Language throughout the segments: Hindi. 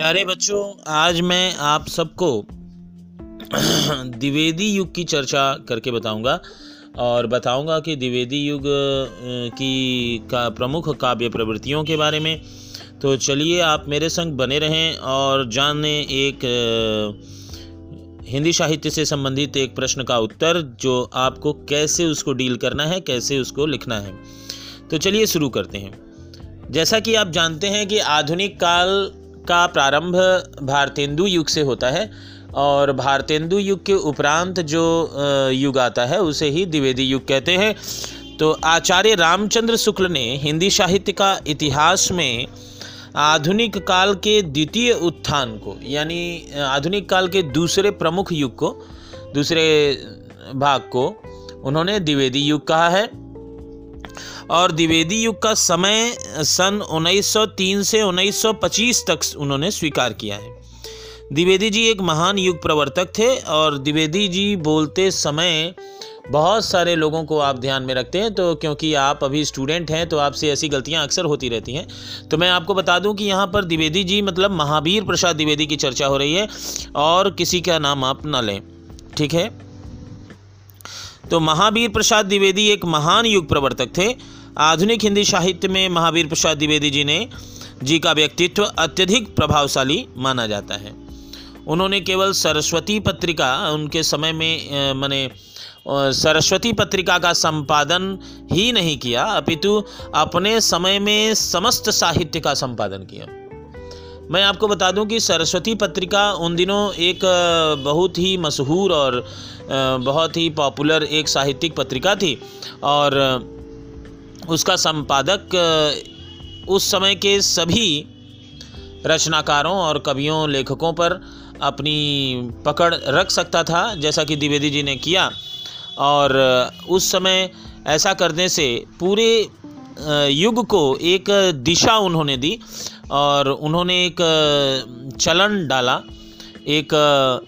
प्यारे बच्चों, आज मैं आप सबको द्विवेदी युग की चर्चा करके बताऊँगा और बताऊँगा कि द्विवेदी युग की का प्रमुख काव्य प्रवृत्तियों के बारे में। तो चलिए, आप मेरे संग बने रहें और जाने एक हिंदी साहित्य से संबंधित एक प्रश्न का उत्तर, जो आपको कैसे उसको डील करना है, कैसे उसको लिखना है। तो चलिए शुरू करते हैं। जैसा कि आप जानते हैं कि आधुनिक काल का प्रारंभ भारतेंदु युग से होता है और भारतेंदु युग के उपरांत जो युग आता है, उसे ही द्विवेदी युग कहते हैं। तो आचार्य रामचंद्र शुक्ल ने हिंदी साहित्य का इतिहास में आधुनिक काल के द्वितीय उत्थान को, यानी आधुनिक काल के दूसरे प्रमुख युग को, दूसरे भाग को, उन्होंने द्विवेदी युग कहा है। और द्विवेदी युग का समय, सन 1903 से 1925 तक उन्होंने स्वीकार किया है। द्विवेदी जी एक महान युग प्रवर्तक थे और द्विवेदी जी बोलते समय बहुत सारे लोगों को आप ध्यान में रखते हैं तो क्योंकि आप अभी स्टूडेंट हैं तो आपसे ऐसी गलतियाँ अक्सर होती रहती हैं। तो मैं आपको बता दूँ कि यहाँ पर द्विवेदी जी मतलब महावीर प्रसाद द्विवेदी की चर्चा हो रही है, और किसी का नाम आप ना लें, ठीक है? तो महावीर प्रसाद द्विवेदी एक महान युग प्रवर्तक थे। आधुनिक हिंदी साहित्य में महावीर प्रसाद द्विवेदी जी ने जी का व्यक्तित्व अत्यधिक प्रभावशाली माना जाता है। उन्होंने केवल सरस्वती पत्रिका, उनके समय में मैंने सरस्वती पत्रिका का संपादन ही नहीं किया, अपितु अपने समय में समस्त साहित्य का संपादन किया। मैं आपको बता दूँ कि सरस्वती पत्रिका उन दिनों एक बहुत ही मशहूर और बहुत ही पॉपुलर एक साहित्यिक पत्रिका थी। और उसका संपादक उस समय के सभी रचनाकारों और कवियों, लेखकों पर अपनी पकड़ रख सकता था, जैसा कि द्विवेदी जी ने किया। और उस समय ऐसा करने से पूरे युग को एक दिशा उन्होंने दी। और उन्होंने एक चलन डाला, एक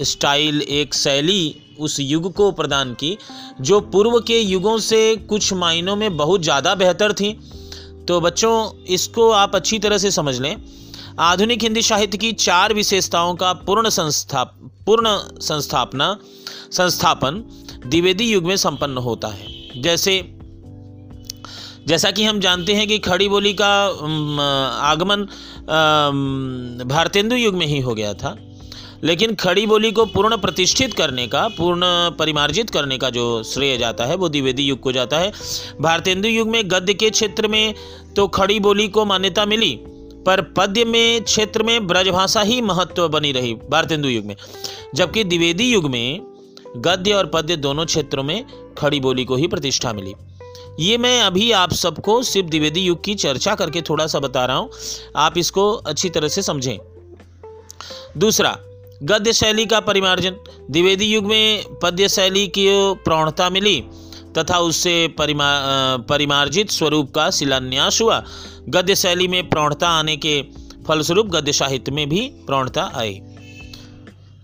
स्टाइल, एक शैली उस युग को प्रदान की, जो पूर्व के युगों से कुछ मायनों में बहुत ज़्यादा बेहतर थी। तो बच्चों, इसको आप अच्छी तरह से समझ लें। आधुनिक हिंदी साहित्य की चार विशेषताओं का पूर्ण संस्था, पूर्ण संस्थापना, संस्थापन, द्विवेदी युग में संपन्न होता है। जैसे जैसा कि हम जानते हैं कि खड़ी बोली का आगमन भारतेंदु युग में ही हो गया था। लेकिन खड़ी बोली को पूर्ण प्रतिष्ठित करने का, पूर्ण परिमार्जित करने का जो श्रेय जाता है, वो द्विवेदी युग को जाता है। भारतेंदु युग में गद्य के क्षेत्र में तो खड़ी बोली को मान्यता मिली, पर पद्य में क्षेत्र में ब्रजभाषा ही महत्व बनी रही भारतेंदु युग में। जबकि द्विवेदी युग में गद्य और पद्य दोनों क्षेत्रों में खड़ी बोली को ही प्रतिष्ठा मिली। ये मैं अभी आप सबको सिर्फ़ द्विवेदी युग की चर्चा करके थोड़ा सा बता रहा हूँ। आप इसको अच्छी तरह से समझें। दूसरा, गद्य शैली का परिमार्जन। द्विवेदी युग में पद्य शैली की प्रौढ़ता मिली तथा उससे परिमा परिमार्जित स्वरूप का शिलान्यास हुआ। गद्य शैली में प्रौढ़ता आने के फलस्वरूप गद्य साहित्य में भी प्रौढ़ता आई।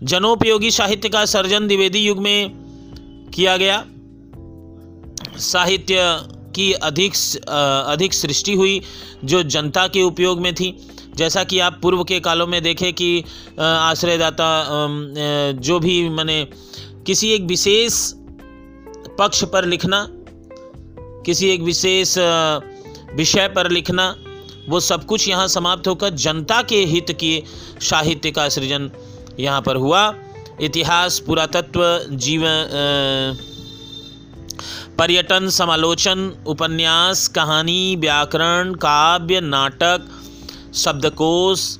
जनोपयोगी साहित्य का सर्जन द्विवेदी युग में किया गया। साहित्य की अधिक अधिक सृष्टि हुई, जो जनता के उपयोग में थी। जैसा कि आप पूर्व के कालों में देखें कि आश्रयदाता जो भी मैंने, किसी एक विशेष पक्ष पर लिखना, किसी एक विशेष विषय पर लिखना, वो सब कुछ यहाँ समाप्त होकर जनता के हित की साहित्य का सृजन यहाँ पर हुआ। इतिहास, पुरातत्व, जीवन पर्यटन समालोचन, उपन्यास, कहानी, व्याकरण, काव्य, नाटक, शब्दकोश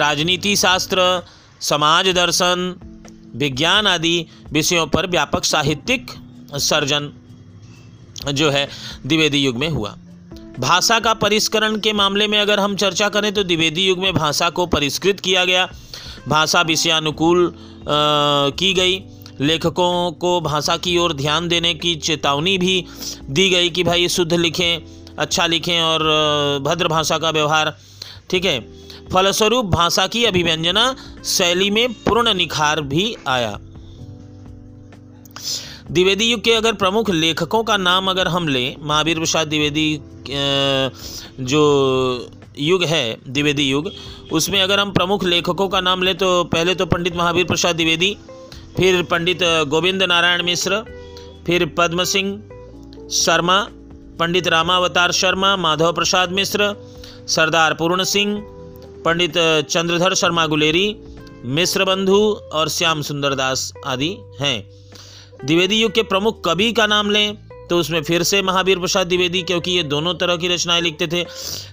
राजनीति शास्त्र समाज दर्शन, विज्ञान आदि विषयों पर व्यापक साहित्यिक सर्जन जो है द्विवेदी युग में हुआ। भाषा का परिष्करण के मामले में अगर हम चर्चा करें तो द्विवेदी युग में भाषा को परिष्कृत किया गया। भाषा विषयानुकूल की गई। लेखकों को भाषा की ओर ध्यान देने की चेतावनी भी दी गई कि भाई शुद्ध लिखें अच्छा लिखें और भद्र भाषा का व्यवहार। ठीक है? फलस्वरूप भाषा की अभिव्यंजना शैली में पूर्ण निखार भी आया। द्विवेदी युग के अगर प्रमुख लेखकों का नाम अगर हम लें, महावीर प्रसाद द्विवेदी जो युग है, द्विवेदी युग, उसमें अगर हम प्रमुख लेखकों का नाम लें तो पहले तो पंडित महावीर प्रसाद द्विवेदी फिर पंडित गोविंद नारायण मिश्र, फिर पद्म सिंह शर्मा, पंडित रामावतार शर्मा, माधव प्रसाद मिश्र, सरदार पूर्ण सिंह, पंडित चंद्रधर शर्मा गुलेरी, मिश्र बंधु और श्याम सुंदर दास आदि हैं। द्विवेदी युग के प्रमुख कवि का नाम लें तो उसमें फिर से महावीर प्रसाद द्विवेदी, क्योंकि ये दोनों तरह की रचनाएँ लिखते थे।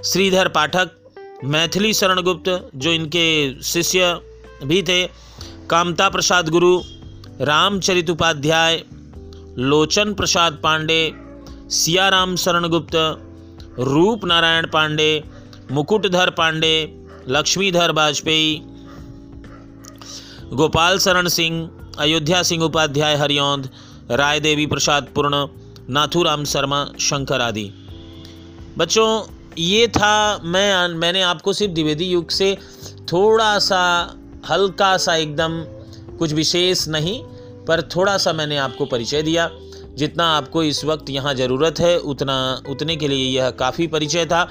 श्रीधर पाठक, मैथिली शरणगुप्त, जो इनके शिष्य भी थे कामता प्रसाद गुरु रामचरित उपाध्याय लोचन प्रसाद पांडे, सियाराम शरण गुप्त रूप नारायण पांडे, मुकुटधर पांडे, लक्ष्मीधर वाजपेयी, गोपाल शरण सिंह, अयोध्या सिंह उपाध्याय हरियौंद राय देवी प्रसाद पूर्ण, नाथूराम शर्मा, शंकर आदि। बच्चों, ये था मैं, मैंने आपको सिर्फ़ द्विवेदी युग से थोड़ा सा हल्का सा एकदम कुछ विशेष नहीं, पर थोड़ा सा मैंने आपको परिचय दिया। जितना आपको इस वक्त यहाँ ज़रूरत है, उतना, उतने के लिए यह काफ़ी परिचय था।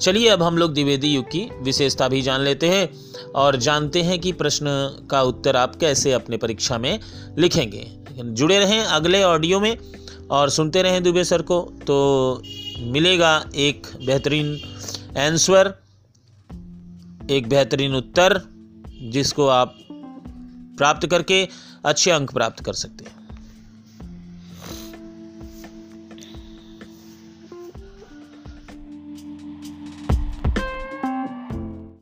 चलिए अब हम लोग द्विवेदी युग की विशेषता भी जान लेते हैं और जानते हैं कि प्रश्न का उत्तर आप कैसे अपने परीक्षा में लिखेंगे। जुड़े रहें अगले ऑडियो में और सुनते रहें दुबे सर को तो मिलेगा एक बेहतरीन आंसर एक बेहतरीन उत्तर। जिसको आप प्राप्त करके अच्छे अंक प्राप्त कर सकते हैं।